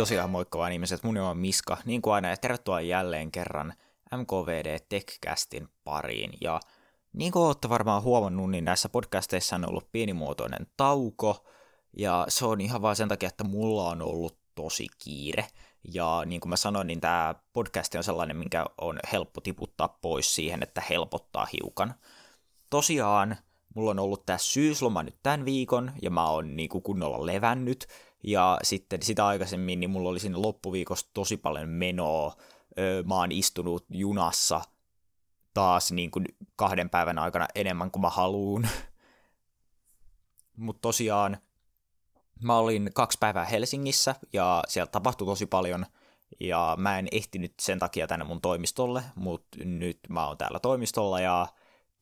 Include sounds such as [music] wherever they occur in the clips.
tosiaan moikka vaan ihmiset, mun nimi on Miska, niin kuin aina, ja tervetuloa jälleen kerran MKVD Techcastin pariin. Ja niin kuin olette varmaan huomannut, niin näissä podcasteissa on ollut pienimuotoinen tauko, ja se on ihan vaan sen takia, että mulla on ollut tosi kiire. Ja niin kuin mä sanoin, niin tämä podcast on sellainen, minkä on helppo tiputtaa pois siihen, että helpottaa hiukan. Tosiaan, mulla on ollut tämä syysloma nyt tämän viikon, ja mä oon niin kuin kunnolla levännyt, ja sitten sitä aikaisemmin niin mulla oli siinä loppuviikosta tosi paljon menoa. Mä oon istunut junassa taas niin kuin kahden päivän aikana enemmän kuin mä haluun. Mutta tosiaan mä olin kaksi päivää Helsingissä ja siellä tapahtui tosi paljon ja mä en ehtinyt sen takia tänne mun toimistolle, mutta nyt mä oon täällä toimistolla ja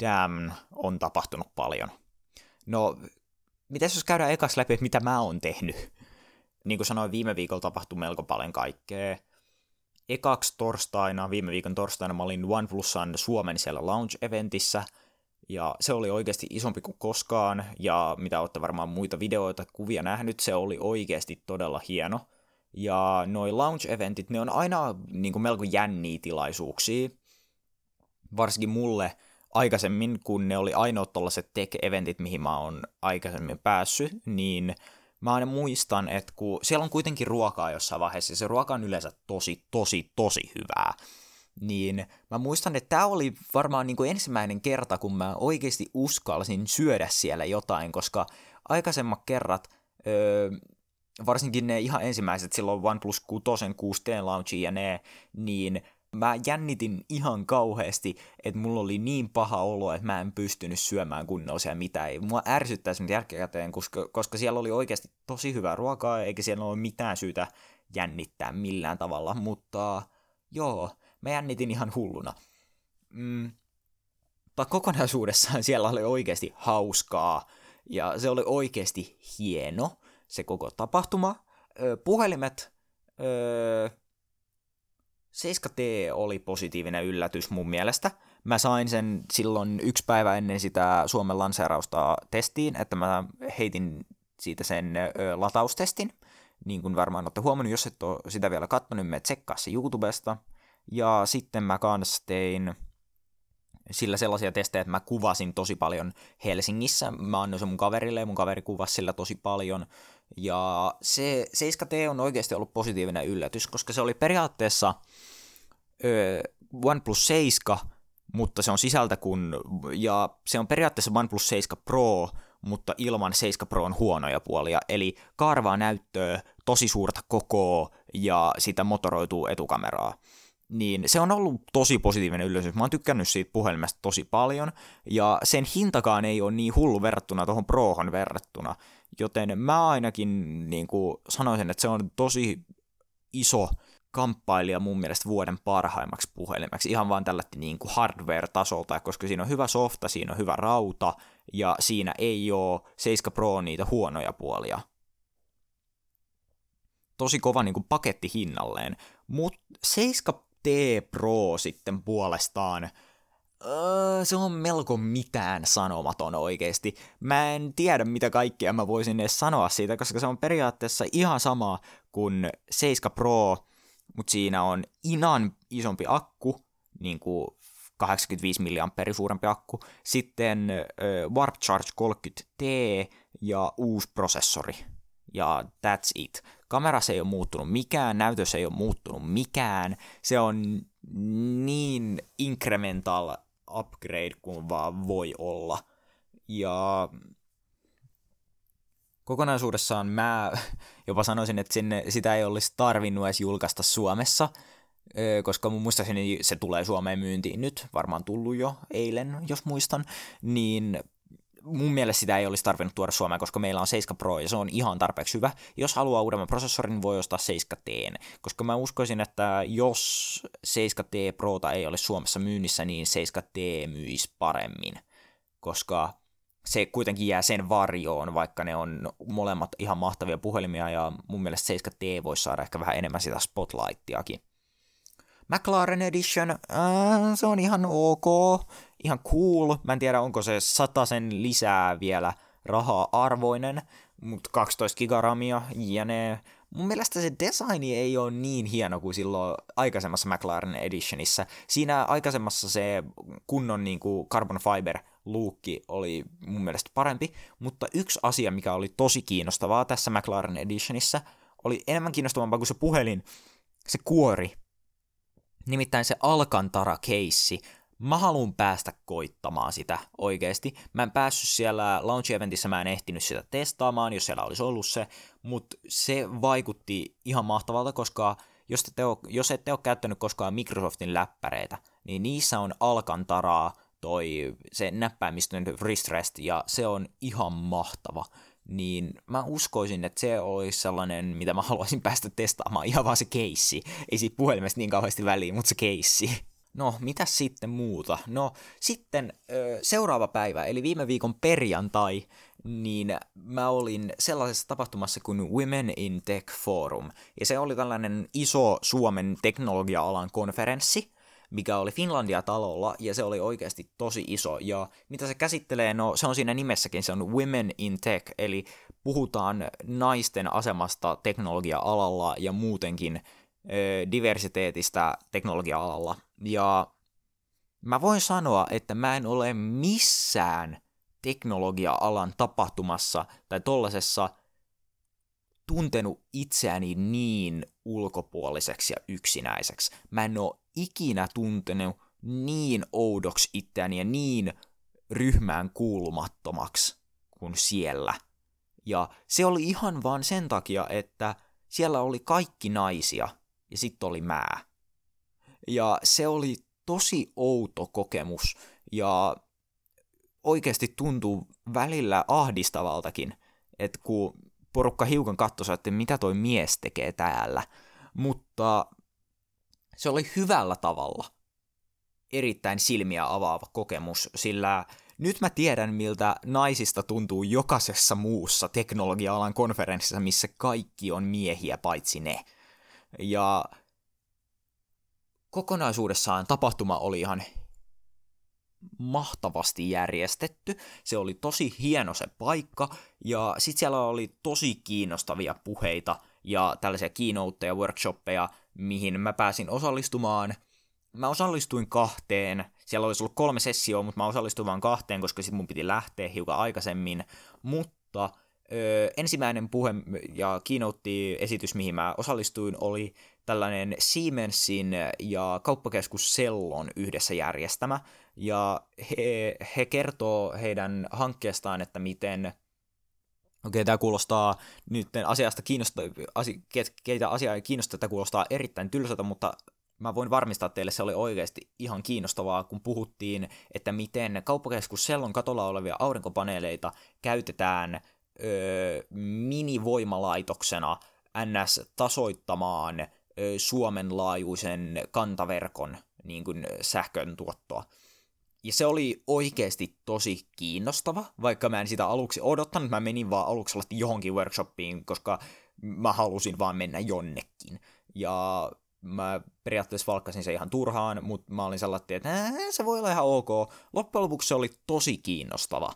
damn, on tapahtunut paljon. No, miten jos käydään ekas läpi, että mitä mä oon tehnyt? Niin kuin sanoin, viime viikolla tapahtui melko paljon kaikkea. Ekaksi torstaina, viime viikon torstaina, mä olin OnePlusan Suomen siellä launch-eventissä, ja se oli oikeasti isompi kuin koskaan, ja mitä olette varmaan muita videoita, kuvia nähnyt, se oli oikeasti todella hieno. Ja noi launch-eventit, ne on aina niin kuin melko jänniä tilaisuuksia, varsinkin mulle aikaisemmin, kun ne oli ainoat tollaset tech-eventit, mihin mä oon aikaisemmin päässyt, niin mä aina muistan, että kun siellä on kuitenkin ruokaa jossain vaiheessa, ja se ruoka on yleensä tosi, tosi, tosi hyvää, niin mä muistan, että tämä oli varmaan niin kuin ensimmäinen kerta, kun mä oikeasti uskalsin syödä siellä jotain, koska aikaisemmat kerrat, öö, varsinkin ne ihan ensimmäiset silloin OnePlus 6, 6T launchi ja ne, niin mä jännitin ihan kauheasti, että mulla oli niin paha olo, että mä en pystynyt syömään kunnolla siellä mitään. Mua ärsyttää sen jälkikäteen, koska, koska siellä oli oikeasti tosi hyvää ruokaa, eikä siellä ole mitään syytä jännittää millään tavalla, mutta joo, mä jännitin ihan hulluna. Mm, mutta kokonaisuudessaan siellä oli oikeasti hauskaa, ja se oli oikeasti hieno, se koko tapahtuma. Puhelimet, 7T oli positiivinen yllätys mun mielestä. Mä sain sen silloin yksi päivä ennen sitä Suomen lanseerausta testiin, että mä heitin siitä sen ö, lataustestin. Niin kuin varmaan olette huomannut, jos et ole sitä vielä katsonut, me tsekkaa se YouTubesta. Ja sitten mä kanssa tein sillä sellaisia testejä, että mä kuvasin tosi paljon Helsingissä. Mä annoin sen mun kaverille ja mun kaveri kuvasi sillä tosi paljon. Ja se 7T on oikeasti ollut positiivinen yllätys, koska se oli periaatteessa OnePlus 7, mutta se on sisältä kun, ja se on periaatteessa OnePlus 7 Pro, mutta ilman 7 Proon huonoja puolia, eli karvaa näyttöä, tosi suurta kokoa ja sitä motoroituu etukameraa. Niin se on ollut tosi positiivinen yllätys. Mä oon tykkännyt siitä puhelimesta tosi paljon, ja sen hintakaan ei ole niin hullu verrattuna tuohon Prohon verrattuna, joten mä ainakin niin kuin sanoisin, että se on tosi iso kamppailija mun mielestä vuoden parhaimmaksi puhelimeksi, ihan vaan tällä niin kuin hardware-tasolta, koska siinä on hyvä softa, siinä on hyvä rauta, ja siinä ei ole 7 Pro niitä huonoja puolia. Tosi kova niin kuin paketti hinnalleen, mutta 7 T Pro sitten puolestaan, öö, se on melko mitään sanomaton oikeesti. Mä en tiedä, mitä kaikkea mä voisin edes sanoa siitä, koska se on periaatteessa ihan sama kuin 7 Pro, mutta siinä on inan isompi akku, niin kuin 85 mAh suurempi akku, sitten äh, Warp Charge 30T ja uusi prosessori. Ja that's it. Kamerassa ei ole muuttunut mikään, näytössä ei ole muuttunut mikään. Se on niin incremental upgrade kuin vaan voi olla. Ja kokonaisuudessaan mä [laughs] jopa sanoisin, että sinne, sitä ei olisi tarvinnut edes julkaista Suomessa, koska mun muistaakseni se tulee Suomeen myyntiin nyt, varmaan tullut jo eilen, jos muistan, niin mun mielestä sitä ei olisi tarvinnut tuoda Suomeen, koska meillä on 7 Pro ja se on ihan tarpeeksi hyvä. Jos haluaa uudemman prosessorin, niin voi ostaa 7T, koska mä uskoisin, että jos 7T Prota ei ole Suomessa myynnissä, niin 7T myisi paremmin, koska se kuitenkin jää sen varjoon, vaikka ne on molemmat ihan mahtavia puhelimia, ja mun mielestä 7T voisi saada ehkä vähän enemmän sitä spotlightiakin. McLaren Edition, äh, se on ihan ok, ihan cool. Mä en tiedä, onko se sen lisää vielä rahaa arvoinen, mutta 12 gigaramia, jne. mun mielestä se designi ei ole niin hieno kuin silloin aikaisemmassa McLaren Editionissa. Siinä aikaisemmassa se kunnon niin kuin carbon fiber luukki oli mun mielestä parempi, mutta yksi asia, mikä oli tosi kiinnostavaa tässä McLaren Editionissa, oli enemmän kiinnostavampaa kuin se puhelin, se kuori. Nimittäin se Alcantara-keissi. Mä haluan päästä koittamaan sitä oikeasti. Mä en päässyt siellä launch eventissä, mä en ehtinyt sitä testaamaan, jos siellä olisi ollut se, mutta se vaikutti ihan mahtavalta, koska jos ole, jos ette ole käyttänyt koskaan Microsoftin läppäreitä, niin niissä on Alcantaraa, toi se näppäimistön wrist rest, ja se on ihan mahtava. Niin mä uskoisin, että se olisi sellainen, mitä mä haluaisin päästä testaamaan, ihan vaan se keissi. Ei siitä puhelimesta niin kauheasti väliin, mutta se keissi. No, mitä sitten muuta? No, sitten seuraava päivä, eli viime viikon perjantai, niin mä olin sellaisessa tapahtumassa kuin Women in Tech Forum. Ja se oli tällainen iso Suomen teknologia-alan konferenssi, mikä oli Finlandia-talolla, ja se oli oikeasti tosi iso. Ja mitä se käsittelee, no se on siinä nimessäkin, se on Women in Tech, eli puhutaan naisten asemasta teknologia-alalla ja muutenkin ö, diversiteetistä teknologia-alalla. Ja mä voin sanoa, että mä en ole missään teknologia-alan tapahtumassa tai tollasessa tuntenut itseäni niin ulkopuoliseksi ja yksinäiseksi. Mä en ole ikinä tuntenut niin oudoksi itseäni ja niin ryhmään kuulumattomaksi kuin siellä. Ja se oli ihan vaan sen takia, että siellä oli kaikki naisia ja sitten oli mä. Ja se oli tosi outo kokemus ja oikeasti tuntuu välillä ahdistavaltakin, että kun porukka hiukan katsoi, että mitä toi mies tekee täällä. Mutta se oli hyvällä tavalla erittäin silmiä avaava kokemus, sillä nyt mä tiedän, miltä naisista tuntuu jokaisessa muussa teknologia-alan konferenssissa, missä kaikki on miehiä paitsi ne. Ja kokonaisuudessaan tapahtuma oli ihan mahtavasti järjestetty. Se oli tosi hieno se paikka, ja sitten siellä oli tosi kiinnostavia puheita ja tällaisia keynoteja, workshoppeja, mihin mä pääsin osallistumaan. Mä osallistuin kahteen, siellä olisi ollut kolme sessioa, mutta mä osallistuin vain kahteen, koska sitten mun piti lähteä hiukan aikaisemmin, mutta ö, ensimmäinen puhe ja keynote-esitys, mihin mä osallistuin, oli tällainen Siemensin ja kauppakeskus Sellon yhdessä järjestämä, ja he, he kertoo heidän hankkeestaan, että miten Okei, tämä kuulostaa nyt asiasta kiinnosta, asi, keitä asiaa ei kiinnosta, tämä kuulostaa erittäin tylsältä, mutta mä voin varmistaa teille, se oli oikeasti ihan kiinnostavaa, kun puhuttiin, että miten kauppakeskus Sellon katolla olevia aurinkopaneeleita käytetään öö, minivoimalaitoksena NS tasoittamaan Suomen laajuisen kantaverkon niin kuin sähkön tuottoa. Ja se oli oikeasti tosi kiinnostava, vaikka mä en sitä aluksi odottanut, mä menin vaan aluksi johonkin workshopiin, koska mä halusin vaan mennä jonnekin. Ja mä periaatteessa valkkasin se ihan turhaan, mutta mä olin sellainen, että se voi olla ihan ok. Loppujen lopuksi se oli tosi kiinnostava.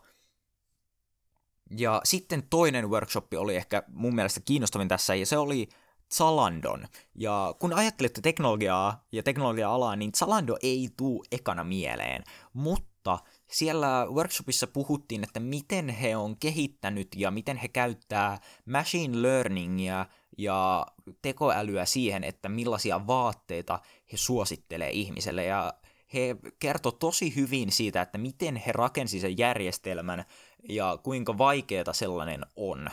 Ja sitten toinen workshop oli ehkä mun mielestä kiinnostavin tässä, ja se oli Zalandon. Ja kun ajattelette teknologiaa ja teknologia-alaa, niin Zalando ei tuu ekana mieleen, mutta siellä workshopissa puhuttiin, että miten he on kehittänyt ja miten he käyttää machine learningia ja tekoälyä siihen, että millaisia vaatteita he suosittelee ihmiselle. Ja he kertoi tosi hyvin siitä, että miten he rakensi sen järjestelmän ja kuinka vaikeaa sellainen on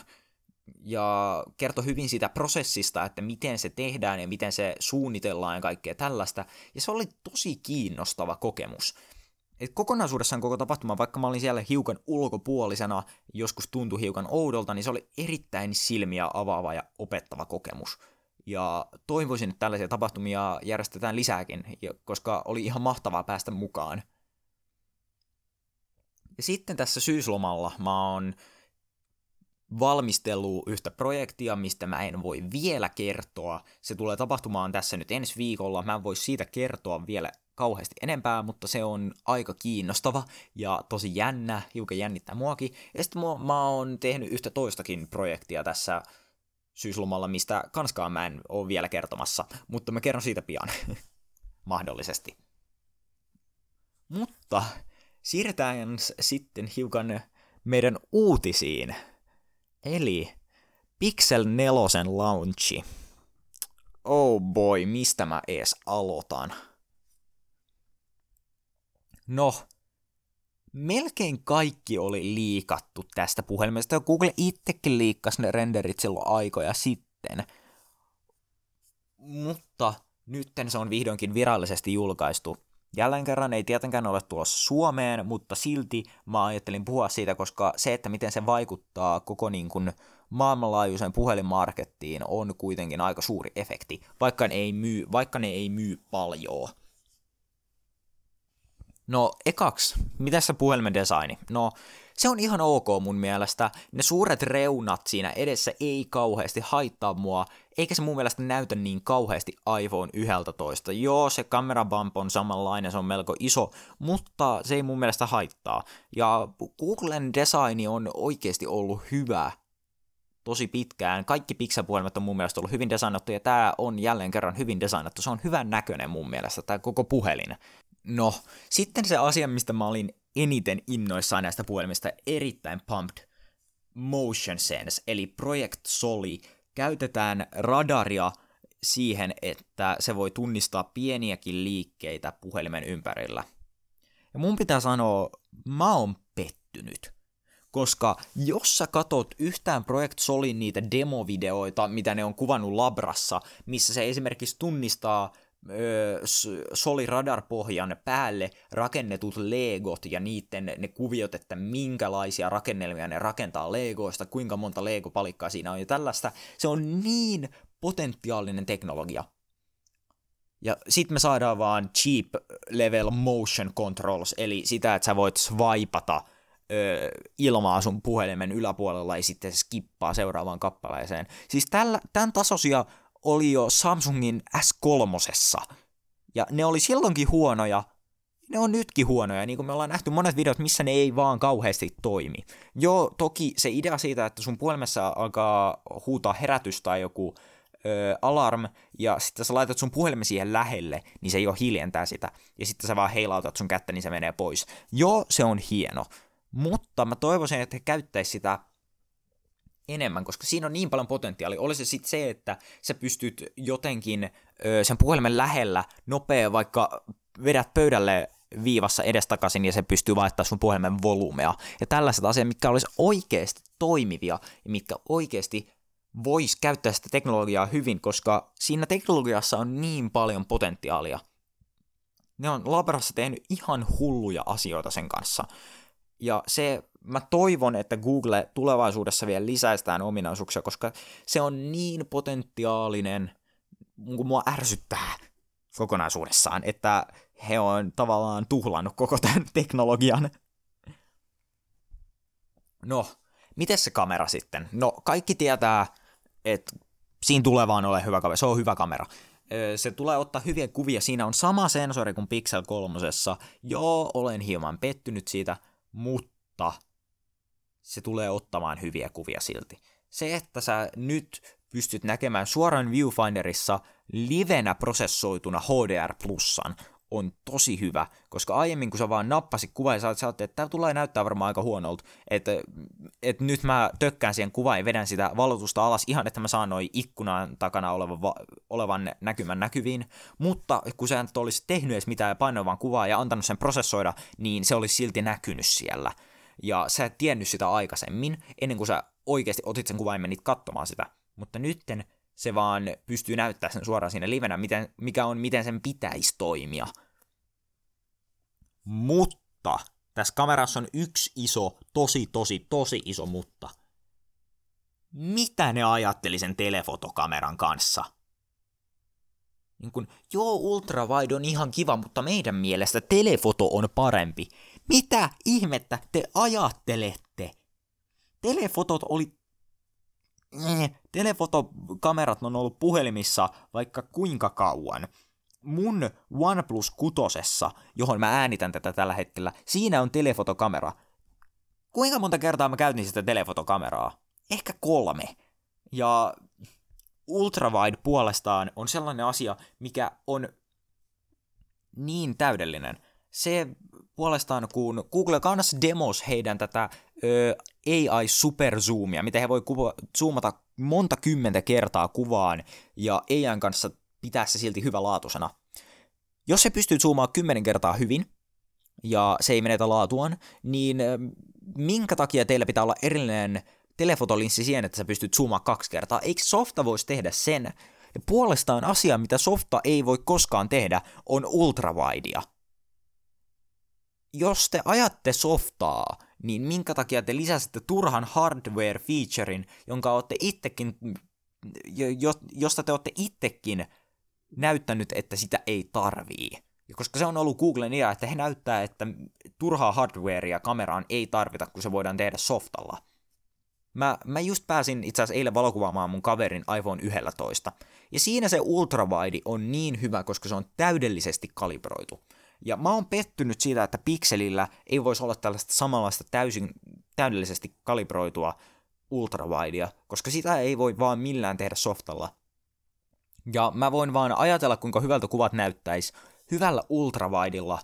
ja kertoi hyvin siitä prosessista, että miten se tehdään ja miten se suunnitellaan ja kaikkea tällaista. Ja se oli tosi kiinnostava kokemus. Et kokonaisuudessaan koko tapahtuma, vaikka mä olin siellä hiukan ulkopuolisena, joskus tuntui hiukan oudolta, niin se oli erittäin silmiä avaava ja opettava kokemus. Ja toivoisin, että tällaisia tapahtumia järjestetään lisääkin, koska oli ihan mahtavaa päästä mukaan. Ja sitten tässä syyslomalla mä oon valmistellut yhtä projektia, mistä mä en voi vielä kertoa. Se tulee tapahtumaan tässä nyt ensi viikolla. Mä en voi siitä kertoa vielä kauheasti enempää, mutta se on aika kiinnostava ja tosi jännä, hiukan jännittää muakin. Ja sitten mä oon tehnyt yhtä toistakin projektia tässä syyslomalla, mistä kanskaan mä en ole vielä kertomassa, mutta mä kerron siitä pian. [laughs] Mahdollisesti. Mutta siirretään sitten hiukan meidän uutisiin. Eli Pixel 4 launchi. Oh boy, mistä mä ees aloitan? No, melkein kaikki oli liikattu tästä puhelimesta. Google itsekin liikkasi ne renderit silloin aikoja sitten. Mutta nytten se on vihdoinkin virallisesti julkaistu. Jälleen kerran ei tietenkään ole tulossa Suomeen, mutta silti mä ajattelin puhua siitä, koska se, että miten se vaikuttaa koko niin kuin maailmanlaajuiseen puhelinmarkettiin, on kuitenkin aika suuri efekti, vaikka ne ei myy, vaikka ne ei myy paljon. No ekaks, mitä se puhelimen designi? No se on ihan ok mun mielestä. Ne suuret reunat siinä edessä ei kauheasti haittaa mua, eikä se mun mielestä näytä niin kauheasti iPhone 11. Joo, se kamerabump on samanlainen, se on melko iso, mutta se ei mun mielestä haittaa. Ja Googlen designi on oikeasti ollut hyvä tosi pitkään. Kaikki Pixel-puhelimet on mun mielestä ollut hyvin designattu, ja tämä on jälleen kerran hyvin designattu. Se on hyvän näköinen mun mielestä, tämä koko puhelin. No, sitten se asia, mistä mä olin eniten innoissaan näistä puhelimista, erittäin pumped, Motion Sense, eli Project Soli, käytetään radaria siihen, että se voi tunnistaa pieniäkin liikkeitä puhelimen ympärillä. Ja mun pitää sanoa, mä oon pettynyt. Koska jos sä katot yhtään Project Solin niitä demovideoita, mitä ne on kuvannut labrassa, missä se esimerkiksi tunnistaa Soli-radarpohjan päälle rakennetut legot ja niiden ne kuviot, että minkälaisia rakennelmia ne rakentaa legoista, kuinka monta lego-palikkaa siinä on ja tällaista. Se on niin potentiaalinen teknologia. Ja sit me saadaan vaan cheap level motion controls, eli sitä, että sä voit swipata ö, ilmaa sun puhelimen yläpuolella ja sitten se skippaa seuraavaan kappaleeseen. Siis tällä, tämän tasoisia oli jo Samsungin S3. Ja ne oli silloinkin huonoja, ne on nytkin huonoja, niin kuin me ollaan nähty monet videot, missä ne ei vaan kauheasti toimi. Joo, toki se idea siitä, että sun puhelimessa alkaa huutaa herätys tai joku ö, alarm, ja sitten sä laitat sun puhelimen siihen lähelle, niin se jo hiljentää sitä, ja sitten sä vaan heilautat sun kättä, niin se menee pois. Joo, se on hieno, mutta mä toivoisin, että he käyttäisi sitä enemmän, koska siinä on niin paljon potentiaalia. Oli se sitten se, että sä pystyt jotenkin ö, sen puhelimen lähellä nopea vaikka vedät pöydälle viivassa edestakaisin ja se pystyy vaihtamaan sun puhelimen volumea. Ja tällaiset asiat, mitkä olisi oikeasti toimivia ja mitkä oikeasti vois käyttää sitä teknologiaa hyvin, koska siinä teknologiassa on niin paljon potentiaalia. Ne on Labrassa tehnyt ihan hulluja asioita sen kanssa. Ja se mä toivon, että Google tulevaisuudessa vielä lisäistään ominaisuuksia, koska se on niin potentiaalinen, kun mua ärsyttää kokonaisuudessaan, että he on tavallaan tuhlannut koko tämän teknologian. No, miten se kamera sitten? No, kaikki tietää, että siinä tulee vaan ole hyvä kamera. Se on hyvä kamera. Se tulee ottaa hyviä kuvia. Siinä on sama sensori kuin Pixel 3. Joo, olen hieman pettynyt siitä, mutta se tulee ottamaan hyviä kuvia silti. Se, että sä nyt pystyt näkemään suoraan viewfinderissa livenä prosessoituna HDR plussan, on tosi hyvä, koska aiemmin kun sä vaan nappasit kuvaa ja sä ajattelit, että tämä tulee näyttää varmaan aika huonolta, että, että nyt mä tökkään siihen kuvaan ja vedän sitä valotusta alas ihan, että mä saan noin ikkunan takana olevan, olevan näkymän näkyviin, mutta kun sä et olisi tehnyt edes mitään painovan kuvaa ja antanut sen prosessoida, niin se olisi silti näkynyt siellä ja sä et tiennyt sitä aikaisemmin, ennen kuin sä oikeasti otit sen kuvan ja menit katsomaan sitä. Mutta nytten se vaan pystyy näyttämään sen suoraan siinä livenä, miten, mikä on, miten sen pitäisi toimia. Mutta tässä kamerassa on yksi iso, tosi, tosi, tosi iso mutta. Mitä ne ajatteli sen telefotokameran kanssa? Niin kun, joo, ultrawide on ihan kiva, mutta meidän mielestä telefoto on parempi. Mitä ihmettä te ajattelette? Telefotot oli... Eh, telefotokamerat on ollut puhelimissa vaikka kuinka kauan. Mun OnePlus kutosessa, johon mä äänitän tätä tällä hetkellä, siinä on telefotokamera. Kuinka monta kertaa mä käytin sitä telefotokameraa? Ehkä kolme. Ja ultrawide puolestaan on sellainen asia, mikä on niin täydellinen. Se puolestaan, kun Google kanssa demos heidän tätä ö, AI superzoomia, miten he voi kuva, zoomata monta kymmentä kertaa kuvaan ja AI kanssa pitää se silti hyvälaatuisena. Jos se pystyy zoomaan kymmenen kertaa hyvin, ja se ei menetä laatuaan, niin minkä takia teillä pitää olla erillinen telefotolinssi siihen, että sä pystyt zoomaan kaksi kertaa? Eikö softa voisi tehdä sen? Ja puolestaan asia, mitä softa ei voi koskaan tehdä, on ultravidea. Jos te ajatte softaa, niin minkä takia te lisäsitte turhan hardware-featurein, jonka olette itsekin, josta te olette itsekin näyttänyt, että sitä ei tarvii. Ja koska se on ollut Googlen idea, että he näyttää, että turhaa hardwarea kameraan ei tarvita, kun se voidaan tehdä softalla. Mä, mä just pääsin itse asiassa eilen valokuvaamaan mun kaverin iPhone 11. Ja siinä se ultrawide on niin hyvä, koska se on täydellisesti kalibroitu. Ja mä oon pettynyt siitä, että Pixelillä ei voisi olla tällaista samanlaista täysin täydellisesti kalibroitua ultrawidea, koska sitä ei voi vaan millään tehdä softalla. Ja mä voin vaan ajatella, kuinka hyvältä kuvat näyttäisi hyvällä ultrawideilla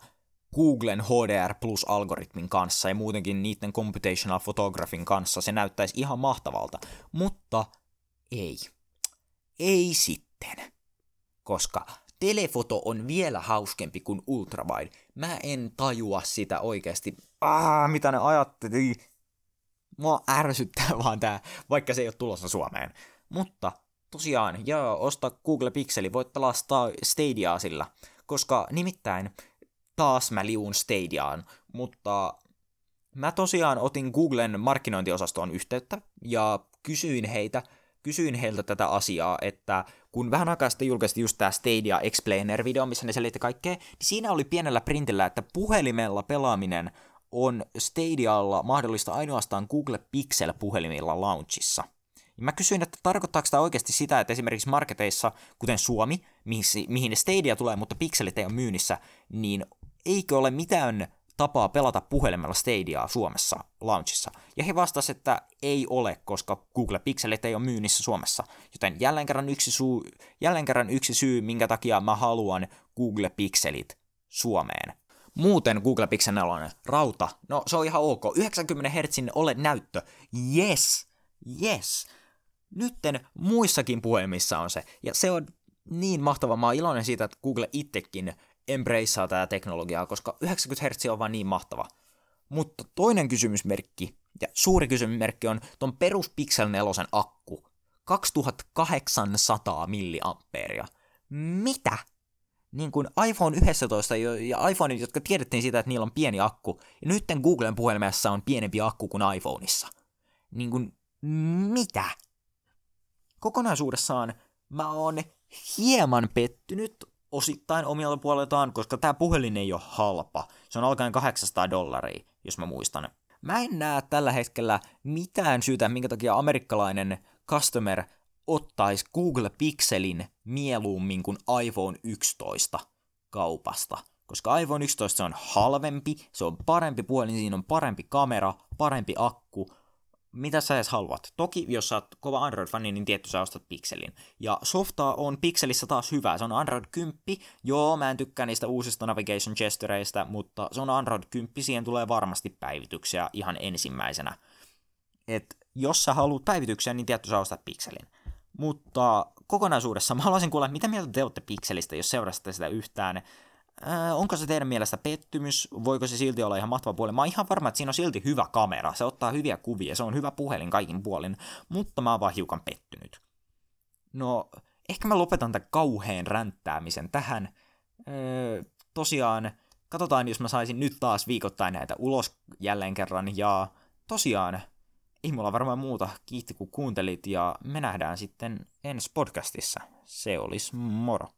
Googlen HDR Plus-algoritmin kanssa ja muutenkin niiden computational photographin kanssa se näyttäisi ihan mahtavalta. Mutta ei. Ei sitten. Koska telefoto on vielä hauskempi kuin ultrawide. Mä en tajua sitä oikeasti. Ah, mitä ne ajatteli. Mua ärsyttää [laughs] vaan tää, vaikka se ei ole tulossa Suomeen. Mutta tosiaan, joo, osta Google Pixeli, voit pelastaa Stadiaa sillä. Koska nimittäin taas mä liuun Stadiaan, mutta mä tosiaan otin Googlen markkinointiosastoon yhteyttä ja kysyin heitä, kysyin heiltä tätä asiaa, että kun vähän aikaa sitten julkaistiin just tämä Stadia Explainer-video, missä ne selitti kaikkea, niin siinä oli pienellä printillä, että puhelimella pelaaminen on Stadialla mahdollista ainoastaan Google Pixel-puhelimilla launchissa. Ja mä kysyin, että tarkoittaako tämä oikeasti sitä, että esimerkiksi marketeissa, kuten Suomi, mihin Stadia tulee, mutta Pixelit ei ole myynnissä, niin eikö ole mitään tapaa pelata puhelimella Stadiaa Suomessa launchissa. Ja he vastasivat, että ei ole, koska Google Pixelit ei ole myynnissä Suomessa. Joten jälleen kerran yksi, suu, jälleen kerran yksi syy, minkä takia mä haluan Google Pixelit Suomeen. Muuten Google Pixel 4, rauta, no se on ihan ok. 90 Hz ole näyttö, yes, yes. Nytten muissakin puhelimissa on se, ja se on niin mahtava. Mä oon iloinen siitä, että Google itsekin embraceaa tätä teknologiaa, koska 90 Hz on vaan niin mahtava. Mutta toinen kysymysmerkki, ja suuri kysymysmerkki on ton perus Pixel 4 akku. 2800 milliampeeria. Mitä? Niin kuin iPhone 11 ja iPhone, jotka tiedettiin siitä, että niillä on pieni akku, ja nyt Googlen puhelimessa on pienempi akku kuin iPhoneissa. Niin kuin, mitä? Kokonaisuudessaan mä oon hieman pettynyt osittain omilta puoleltaan, koska tämä puhelin ei ole halpa. Se on alkaen 800 dollaria, jos mä muistan. Mä en näe tällä hetkellä mitään syytä, minkä takia amerikkalainen customer ottaisi Google Pixelin mieluummin kuin iPhone 11 kaupasta. Koska iPhone 11 on halvempi, se on parempi puhelin, siinä on parempi kamera, parempi akku, mitä sä edes haluat. Toki, jos sä oot kova Android-fani, niin tietty sä ostat Pixelin. Ja softaa on Pixelissä taas hyvä. Se on Android 10. Joo, mä en tykkää niistä uusista navigation gestureista, mutta se on Android 10. Siihen tulee varmasti päivityksiä ihan ensimmäisenä. Et jos sä haluat päivityksiä, niin tietty sä ostat Pixelin. Mutta kokonaisuudessa mä haluaisin kuulla, mitä mieltä te olette Pixelistä, jos seurasitte sitä yhtään. Äh, onko se teidän mielestä pettymys? Voiko se silti olla ihan mahtava puoli? Mä oon ihan varma, että siinä on silti hyvä kamera. Se ottaa hyviä kuvia, se on hyvä puhelin kaikin puolin, mutta mä oon vaan hiukan pettynyt. No, ehkä mä lopetan tämän kauheen ränttäämisen tähän. Öö, tosiaan, katsotaan, jos mä saisin nyt taas viikoittain näitä ulos jälleen kerran. Ja tosiaan, ei mulla varmaan muuta. Kiitti kun kuuntelit ja me nähdään sitten ensi podcastissa. Se olisi moro.